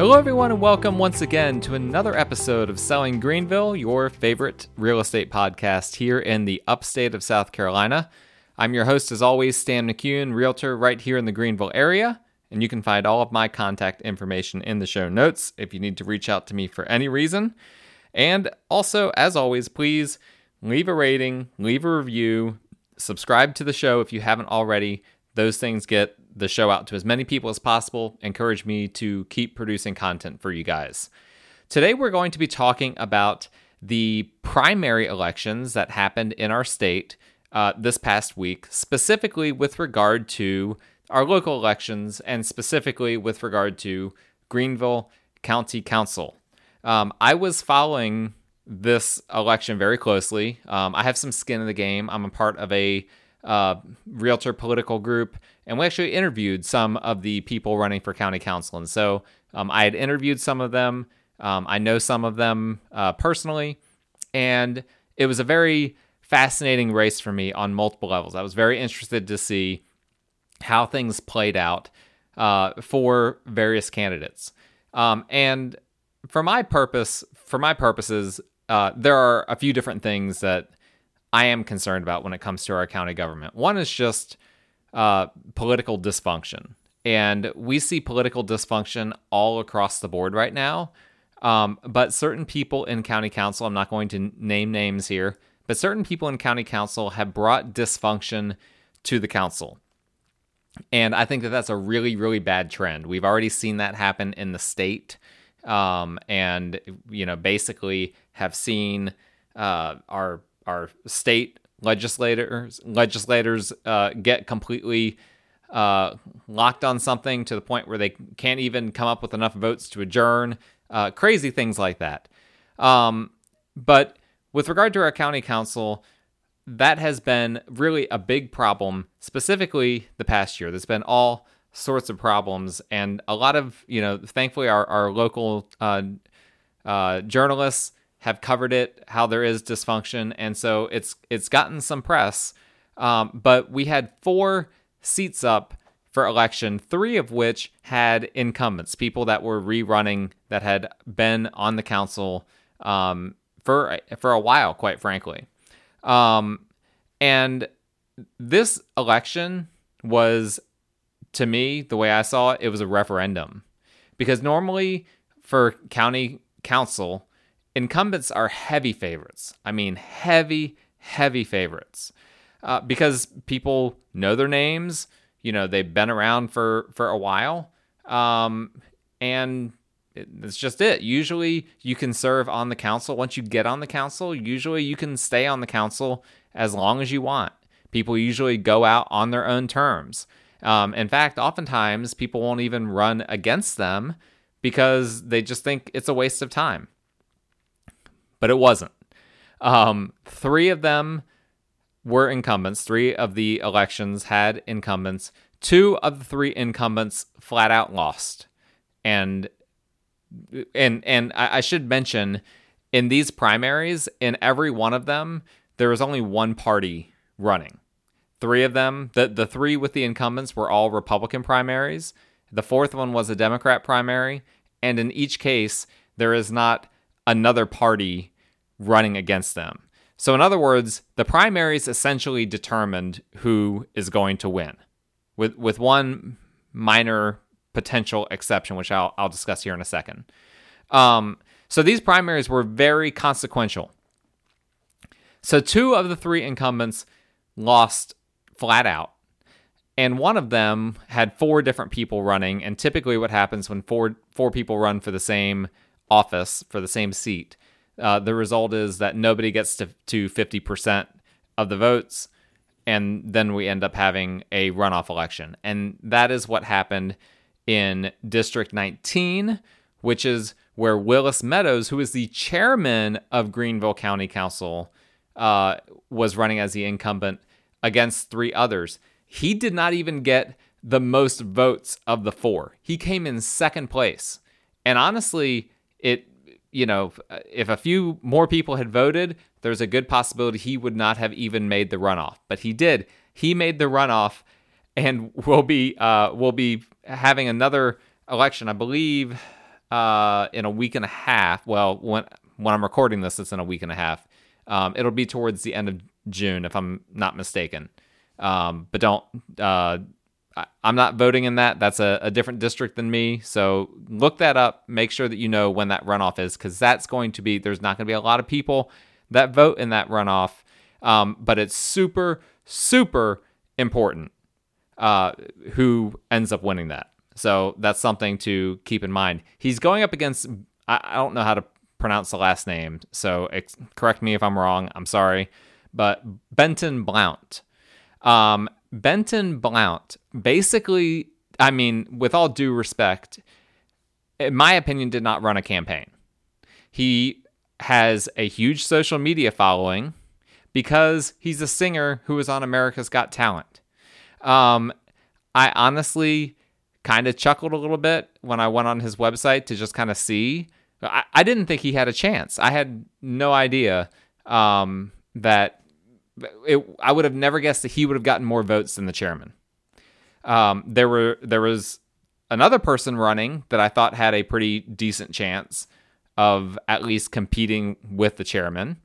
Hello, everyone, and welcome once again to another episode of Selling Greenville, your favorite real estate podcast here in the upstate of South Carolina. I'm your host, as always, Stan McCune, realtor right here in the Greenville area. And you can find all of my contact information in the show notes if you need to reach out to me for any reason. And also, as always, please leave a rating, leave a review, subscribe to the show if you haven't already. Those things get the show out to as many people as possible, encourage me to keep producing content for you guys. Today, we're going to be talking about the primary elections that happened in our state uh, this past week, specifically with regard to our local elections and specifically with regard to Greenville County Council. Um, I was following this election very closely. Um, I have some skin in the game. I'm a part of a uh, realtor political group, and we actually interviewed some of the people running for county council. And so um, I had interviewed some of them. Um, I know some of them uh, personally, and it was a very fascinating race for me on multiple levels. I was very interested to see how things played out uh, for various candidates. Um, and for my purpose, for my purposes, uh, there are a few different things that I am concerned about when it comes to our county government. One is just uh, political dysfunction. And we see political dysfunction all across the board right now. Um, but certain people in county council, I'm not going to name names here, but certain people in county council have brought dysfunction to the council. And I think that that's a really, really bad trend. We've already seen that happen in the state. Um, and, you know, basically have seen uh, our our state legislators legislators uh, get completely uh, locked on something to the point where they can't even come up with enough votes to adjourn. Uh, crazy things like that. Um, but with regard to our county council, that has been really a big problem, specifically the past year. There's been all sorts of problems, and a lot of, you know, thankfully, our, our local uh, uh, journalists have covered it how there is dysfunction. And so it's it's gotten some press. Um, but we had four seats up for election three of which had incumbents people that were rerunning that had been on the council um, for for a while quite frankly. Um, and this election was to me the way i saw it it was a referendum. Because normally for county council incumbents are heavy favorites. I mean, heavy, heavy favorites uh, because people know their names. You know, they've been around for for a while, um, and it's just it. Usually, you can serve on the council. Once you get on the council, usually you can stay on the council as long as you want. People usually go out on their own terms. Um, in fact, oftentimes people won't even run against them because they just think it's a waste of time but it wasn't. Um, three of them were incumbents. Three of the elections had incumbents. Two of the three incumbents flat out lost, and and and I, I should mention in these primaries, in every one of them, there was only one party running. Three of them, the the three with the incumbents, were all Republican primaries. The fourth one was a Democrat primary, and in each case, there is not another party running against them. So, in other words, the primaries essentially determined who is going to win, with with one minor potential exception, which I'll I'll discuss here in a second. Um, so these primaries were very consequential. So two of the three incumbents lost flat out, and one of them had four different people running. And typically, what happens when four four people run for the same office for the same seat uh, the result is that nobody gets to, to 50% of the votes, and then we end up having a runoff election. And that is what happened in District 19, which is where Willis Meadows, who is the chairman of Greenville County Council, uh, was running as the incumbent against three others. He did not even get the most votes of the four. He came in second place. And honestly, it you know, if a few more people had voted, there's a good possibility he would not have even made the runoff. But he did. He made the runoff, and we'll be uh, we'll be having another election. I believe uh, in a week and a half. Well, when when I'm recording this, it's in a week and a half. Um, it'll be towards the end of June, if I'm not mistaken. Um, but don't. Uh, I, I'm not voting in that. That's a, a different district than me. So look that up. Make sure that you know when that runoff is, because that's going to be. There's not going to be a lot of people that vote in that runoff, um, but it's super super important uh, who ends up winning that. So that's something to keep in mind. He's going up against, I, I don't know how to pronounce the last name, so ex- correct me if I'm wrong. I'm sorry. But Benton Blount. Um, Benton Blount basically, I mean, with all due respect, in my opinion, did not run a campaign. He has a huge social media following because he's a singer who was on America's Got Talent. Um, I honestly kind of chuckled a little bit when I went on his website to just kind of see. I, I, didn't think he had a chance. I had no idea um, that it, I would have never guessed that he would have gotten more votes than the chairman. Um, there were there was another person running that I thought had a pretty decent chance of at least competing with the chairman.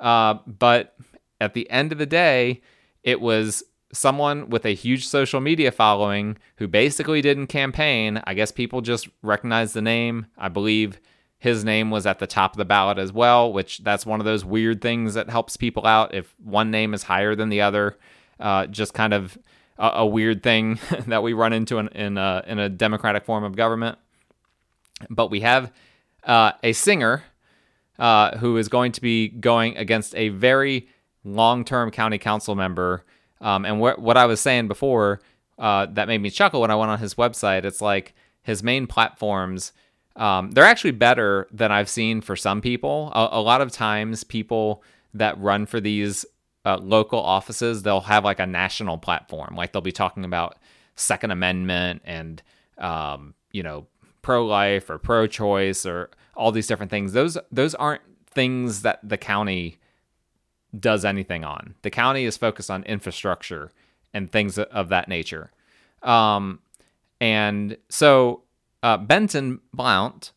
Uh, but at the end of the day, it was someone with a huge social media following who basically didn't campaign. I guess people just recognized the name. I believe his name was at the top of the ballot as well, which that's one of those weird things that helps people out if one name is higher than the other. Uh, just kind of a, a weird thing that we run into in, in, a, in a democratic form of government. But we have uh, a singer uh, who is going to be going against a very long term county council member um, and wh- what I was saying before uh, that made me chuckle when I went on his website, it's like his main platforms. Um, they're actually better than I've seen for some people. A, a lot of times, people that run for these uh, local offices, they'll have like a national platform. Like they'll be talking about Second Amendment and, um, you know, pro life or pro choice or all these different things. Those those aren't things that the county does anything on. The county is focused on infrastructure and things of that nature. Um, and so uh, Benton Blount,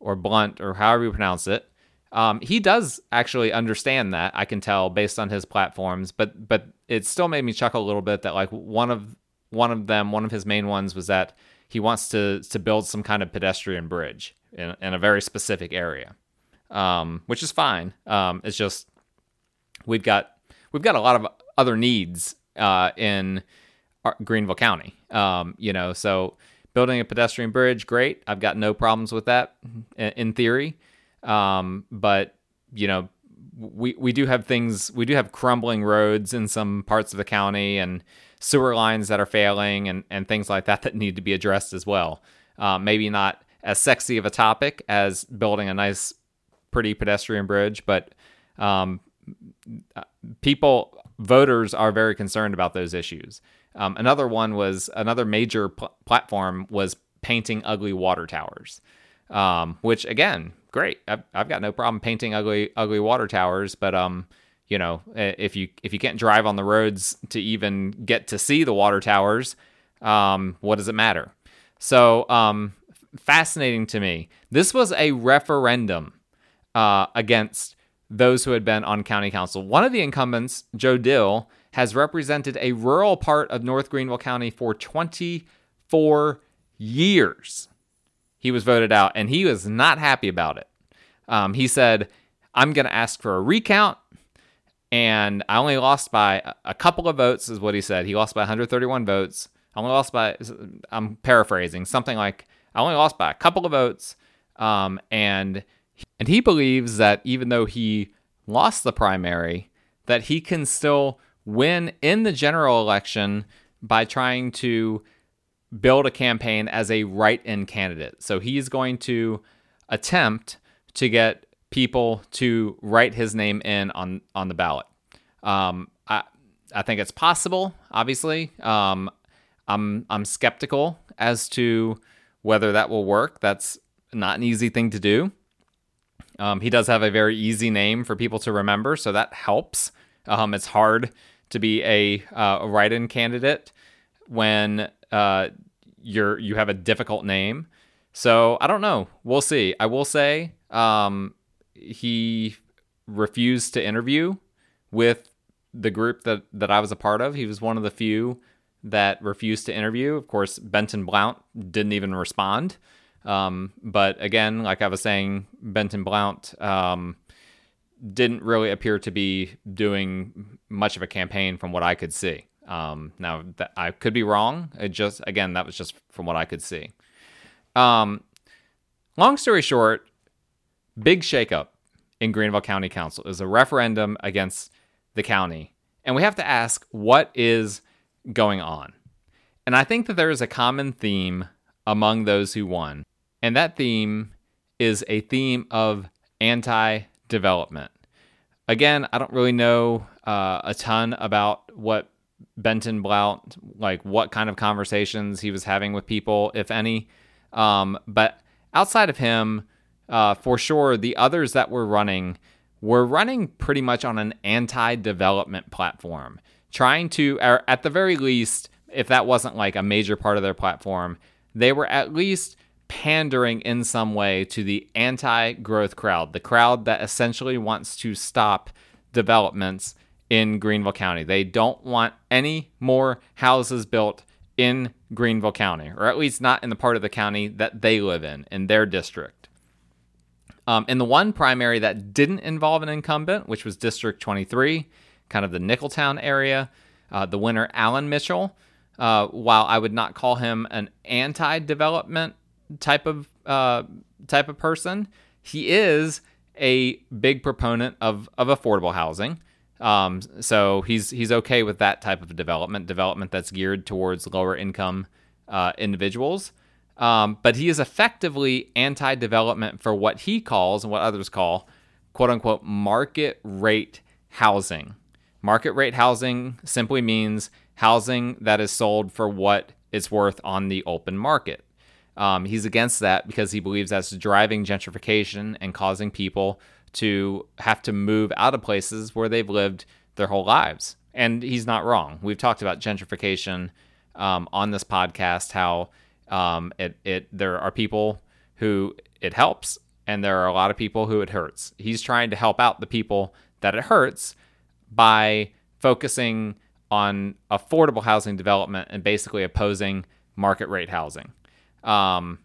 or Blunt, or however you pronounce it, um, he does actually understand that. I can tell based on his platforms, but but it still made me chuckle a little bit that like one of one of them, one of his main ones was that he wants to to build some kind of pedestrian bridge in, in a very specific area, um, which is fine. Um, it's just we've got we've got a lot of other needs uh, in Greenville County. Um, you know, so building a pedestrian bridge, great. I've got no problems with that in theory. Um, but you know, we we do have things. We do have crumbling roads in some parts of the county and sewer lines that are failing and and things like that that need to be addressed as well. Uh, maybe not as sexy of a topic as building a nice, pretty pedestrian bridge, but um, people, voters are very concerned about those issues. Um, another one was another major pl- platform was painting ugly water towers, um, which again, great. I've, I've, got no problem painting ugly ugly water towers, but um, you know, if you if you can't drive on the roads to even get to see the water towers, um, what does it matter? So um, fascinating to me. This was a referendum uh, against those who had been on county council. One of the incumbents, Joe Dill, has represented a rural part of North Greenville County for 24 years. He was voted out and he was not happy about it. Um, he said, I'm going to ask for a recount. And I only lost by a couple of votes, is what he said. He lost by 131 votes. I only lost by, I'm paraphrasing, something like, I only lost by a couple of votes. Um, and and he believes that even though he lost the primary, that he can still win in the general election by trying to build a campaign as a write-in candidate. So he's going to attempt to get people to write his name in on on the ballot. Um, I I think it's possible. Obviously, um, I'm I'm skeptical as to whether that will work. That's not an easy thing to do. Um, he does have a very easy name for people to remember, so that helps. Um, it's hard to be a, uh, a write-in candidate when uh, you're you have a difficult name. So I don't know. We'll see. I will say um, he refused to interview with the group that, that I was a part of. He was one of the few that refused to interview. Of course, Benton Blount didn't even respond. Um, but again, like I was saying, Benton Blount um, didn't really appear to be doing much of a campaign from what I could see. Um, now, I could be wrong. It just, again, that was just from what I could see. Um, long story short, big shakeup in Greenville County Council is a referendum against the county. And we have to ask what is going on. And I think that there is a common theme among those who won. And that theme is a theme of anti development. Again, I don't really know uh, a ton about what Benton Blount, like what kind of conversations he was having with people, if any. Um, but outside of him, uh, for sure, the others that were running were running pretty much on an anti development platform, trying to, or at the very least, if that wasn't like a major part of their platform, they were at least pandering in some way to the anti growth crowd, the crowd that essentially wants to stop developments in Greenville County. They don't want any more houses built in Greenville County, or at least not in the part of the county that they live in, in their district. Um, in the one primary that didn't involve an incumbent, which was District 23, kind of the Nicholtown area, uh, the winner, Alan Mitchell, uh, while I would not call him an anti-development type of uh, type of person, he is a big proponent of of affordable housing. Um, so he's he's okay with that type of development, development that's geared towards lower income uh, individuals. Um, but he is effectively anti-development for what he calls and what others call "quote unquote" market rate housing. Market rate housing simply means housing that is sold for what it's worth on the open market. Um, he's against that because he believes that's driving gentrification and causing people to have to move out of places where they've lived their whole lives. And he's not wrong. We've talked about gentrification um, on this podcast, how um, it, it there are people who it helps, and there are a lot of people who it hurts. He's trying to help out the people that it hurts by focusing on affordable housing development and basically opposing market rate housing. Um,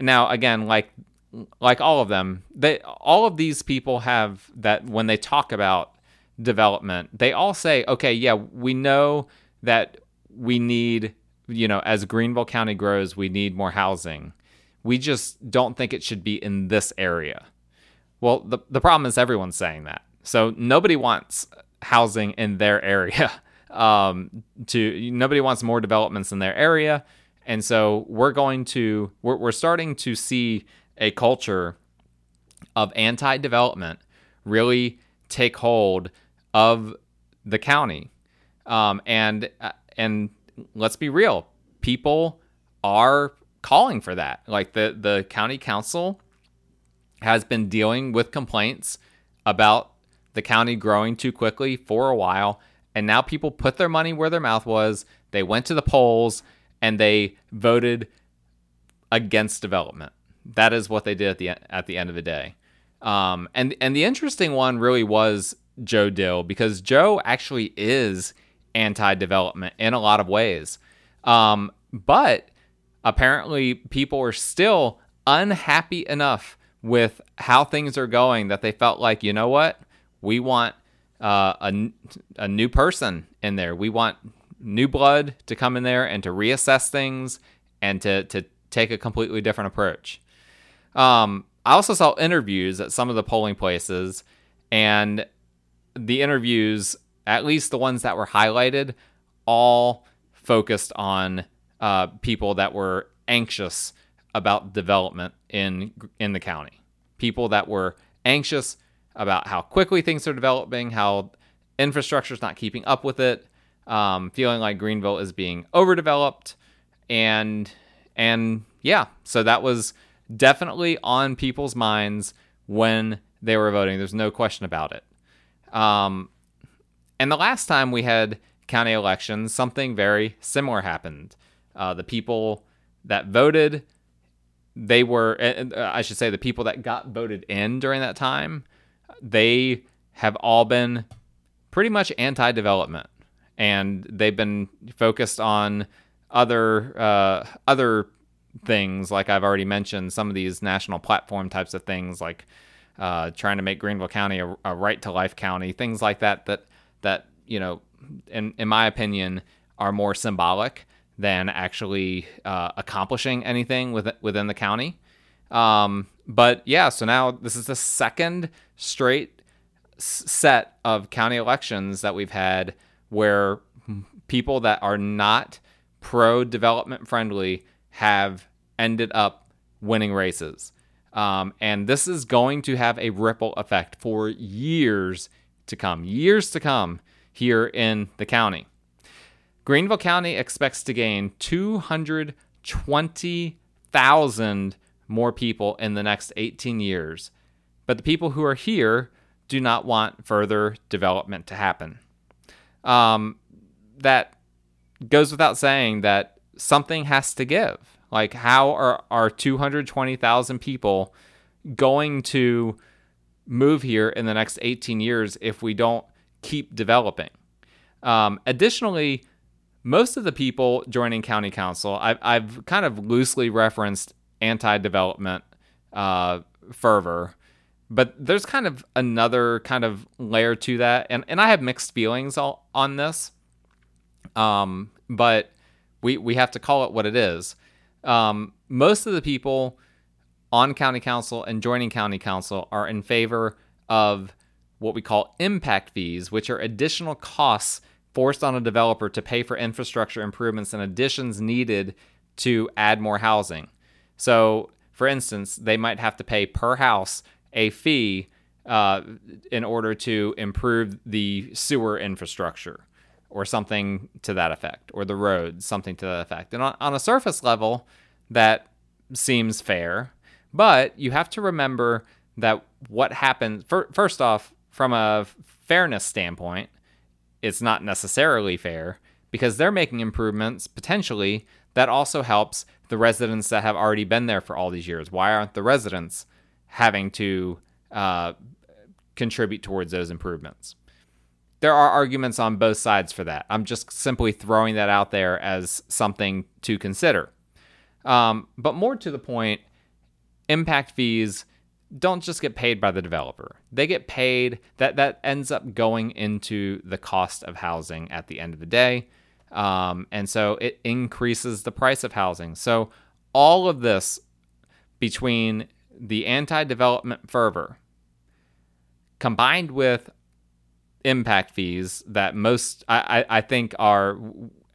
now, again, like like all of them, they all of these people have that when they talk about development, they all say, okay, yeah, we know that we need, you know, as Greenville County grows, we need more housing. We just don't think it should be in this area. Well, the the problem is everyone's saying that. So nobody wants housing in their area. Um, to nobody wants more developments in their area, and so we're going to we're, we're starting to see a culture of anti development really take hold of the county. Um, and uh, and let's be real, people are calling for that. Like the the county council has been dealing with complaints about the county growing too quickly for a while, and now people put their money where their mouth was. They went to the polls and they voted against development. That is what they did at the at the end of the day. Um, and and the interesting one really was Joe Dill because Joe actually is anti-development in a lot of ways, um, but apparently people are still unhappy enough with how things are going that they felt like you know what? We want uh, a, a new person in there. We want new blood to come in there and to reassess things and to to take a completely different approach um, I also saw interviews at some of the polling places, and the interviews, at least the ones that were highlighted, all focused on uh, people that were anxious about development in in the county. People that were anxious about how quickly things are developing, how infrastructure is not keeping up with it, um, feeling like Greenville is being overdeveloped, and and yeah, so that was definitely on people's minds when they were voting. There's no question about it. Um, and the last time we had county elections, something very similar happened. Uh, the people that voted they were, I should say, the people that got voted in during that time, they have all been pretty much anti development. And they've been focused on other uh, other things, like I've already mentioned, some of these national platform types of things, like uh, trying to make Greenville County a, a right to life county, things like that. That that you know, in in my opinion, are more symbolic than actually uh, accomplishing anything with, within the county. Um, but yeah, so now this is the second straight set of county elections that we've had where people that are not pro development friendly have ended up winning races. Um, and this is going to have a ripple effect for years to come, years to come here in the county. Greenville County expects to gain 220,000 more people in the next 18 years. But the people who are here do not want further development to happen. Um, that goes without saying that something has to give. Like, how are our 220,000 people going to move here in the next 18 years if we don't keep developing? Um, additionally, most of the people joining county council, I've, I've kind of loosely referenced anti development uh, fervor, but there's kind of another kind of layer to that. And, and I have mixed feelings all, on this, um, but we, we have to call it what it is. Um, most of the people on county council and joining county council are in favor of what we call impact fees, which are additional costs forced on a developer to pay for infrastructure improvements and additions needed to add more housing. So, for instance, they might have to pay per house a fee uh, in order to improve the sewer infrastructure or something to that effect, or the roads, something to that effect. And on, on a surface level, that seems fair, but you have to remember that what happens, first off, from a fairness standpoint, it's not necessarily fair because they're making improvements potentially that also helps the residents that have already been there for all these years. Why aren't the residents having to uh, contribute towards those improvements? There are arguments on both sides for that. I'm just simply throwing that out there as something to consider. Um, but more to the point, impact fees don't just get paid by the developer. They get paid that that ends up going into the cost of housing at the end of the day. Um, and so it increases the price of housing. So all of this between the anti-development fervor combined with impact fees that most I, I, I think are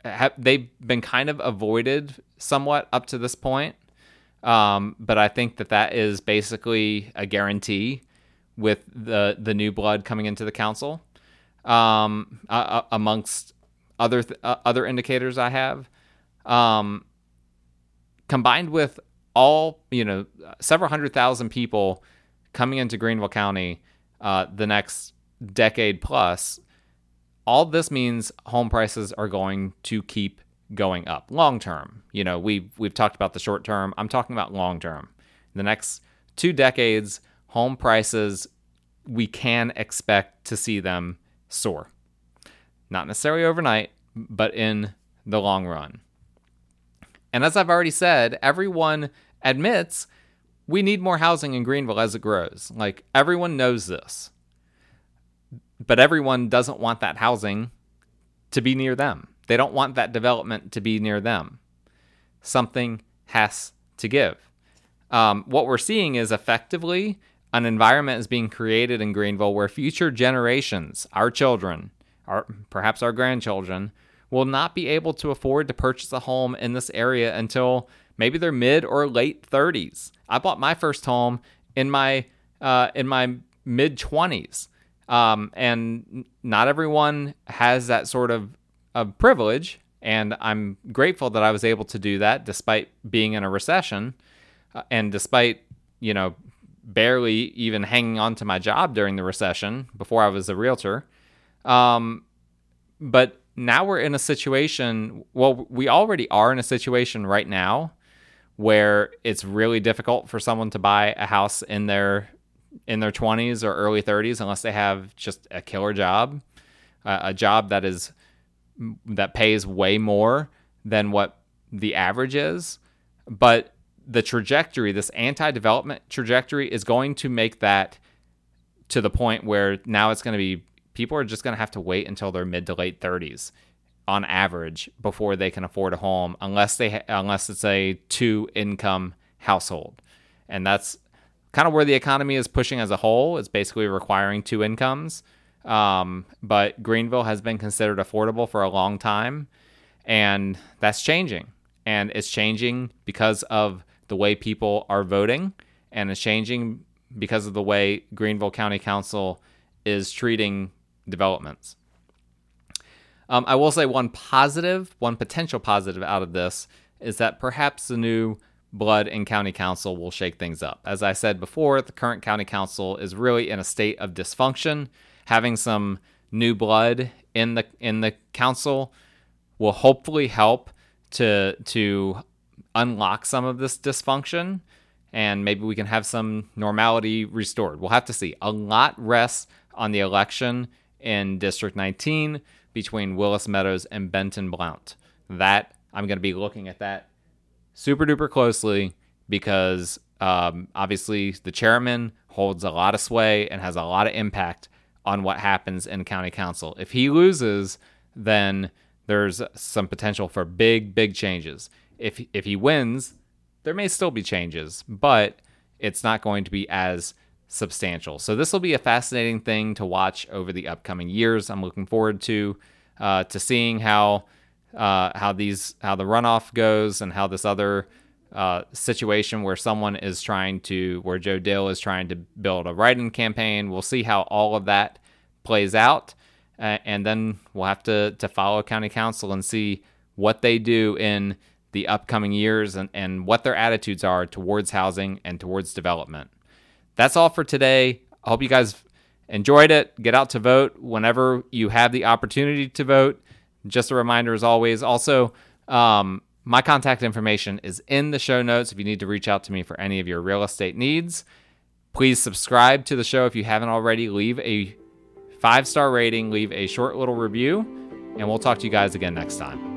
have, they've been kind of avoided somewhat up to this point. Um, but I think that that is basically a guarantee with the the new blood coming into the council, um, uh, amongst other th- uh, other indicators I have, um, combined with all you know several hundred thousand people coming into Greenville County uh, the next decade plus. All this means home prices are going to keep going up long term. You know, we've we've talked about the short term. I'm talking about long term. The next two decades, home prices we can expect to see them soar. Not necessarily overnight, but in the long run. And as I've already said, everyone admits we need more housing in Greenville as it grows. Like everyone knows this. But everyone doesn't want that housing to be near them. They don't want that development to be near them. Something has to give. Um, what we're seeing is effectively an environment is being created in Greenville where future generations, our children, our perhaps our grandchildren, will not be able to afford to purchase a home in this area until maybe they're mid or late 30s. I bought my first home in my uh, in my mid 20s, um, and not everyone has that sort of a privilege, and I'm grateful that I was able to do that despite being in a recession uh, and despite, you know, barely even hanging on to my job during the recession before I was a realtor. Um, but now we're in a situation, well, we already are in a situation right now where it's really difficult for someone to buy a house in their in their 20s or early 30s unless they have just a killer job, uh, a job that is that pays way more than what the average is. But the trajectory, this anti-development trajectory, is going to make that to the point where now it's going to be people are just going to have to wait until their mid to late 30s on average before they can afford a home unless they unless it's a two income household. And that's kind of where the economy is pushing as a whole. It's basically requiring two incomes. Um, but greenville has been considered affordable for a long time and that's changing. And it's changing because of the way people are voting and it's changing because of the way greenville county council is treating developments um, I will say one positive, one potential positive out of this is that perhaps the new blood in county council will shake things up. As I said before, the current county council is really in a state of dysfunction. Having some new blood in the in the council will hopefully help to to unlock some of this dysfunction and maybe we can have some normality restored. We'll have to see. A lot rests on the election in District 19 between Willis Meadows and Benton Blount. That I'm going to be looking at that super duper closely because um, obviously the chairman holds a lot of sway and has a lot of impact on what happens in county council. If he loses, then there's some potential for big, big changes. If if he wins, there may still be changes, but it's not going to be as substantial. So this will be a fascinating thing to watch over the upcoming years. I'm looking forward to uh, to seeing how uh, how these how the runoff goes and how this other uh, situation where someone is trying to where Joe Dill is trying to build a write-in campaign. We'll see how all of that plays out, and then we'll have to to follow county council and see what they do in the upcoming years and, and what their attitudes are towards housing and towards development that's all for today. I hope you guys enjoyed it. Get out to vote whenever you have the opportunity to vote. Just a reminder, as always, also, um, my contact information is in the show notes if you need to reach out to me for any of your real estate needs. Please subscribe to the show if you haven't already. Leave a five star rating, leave a short little review, and we'll talk to you guys again next time.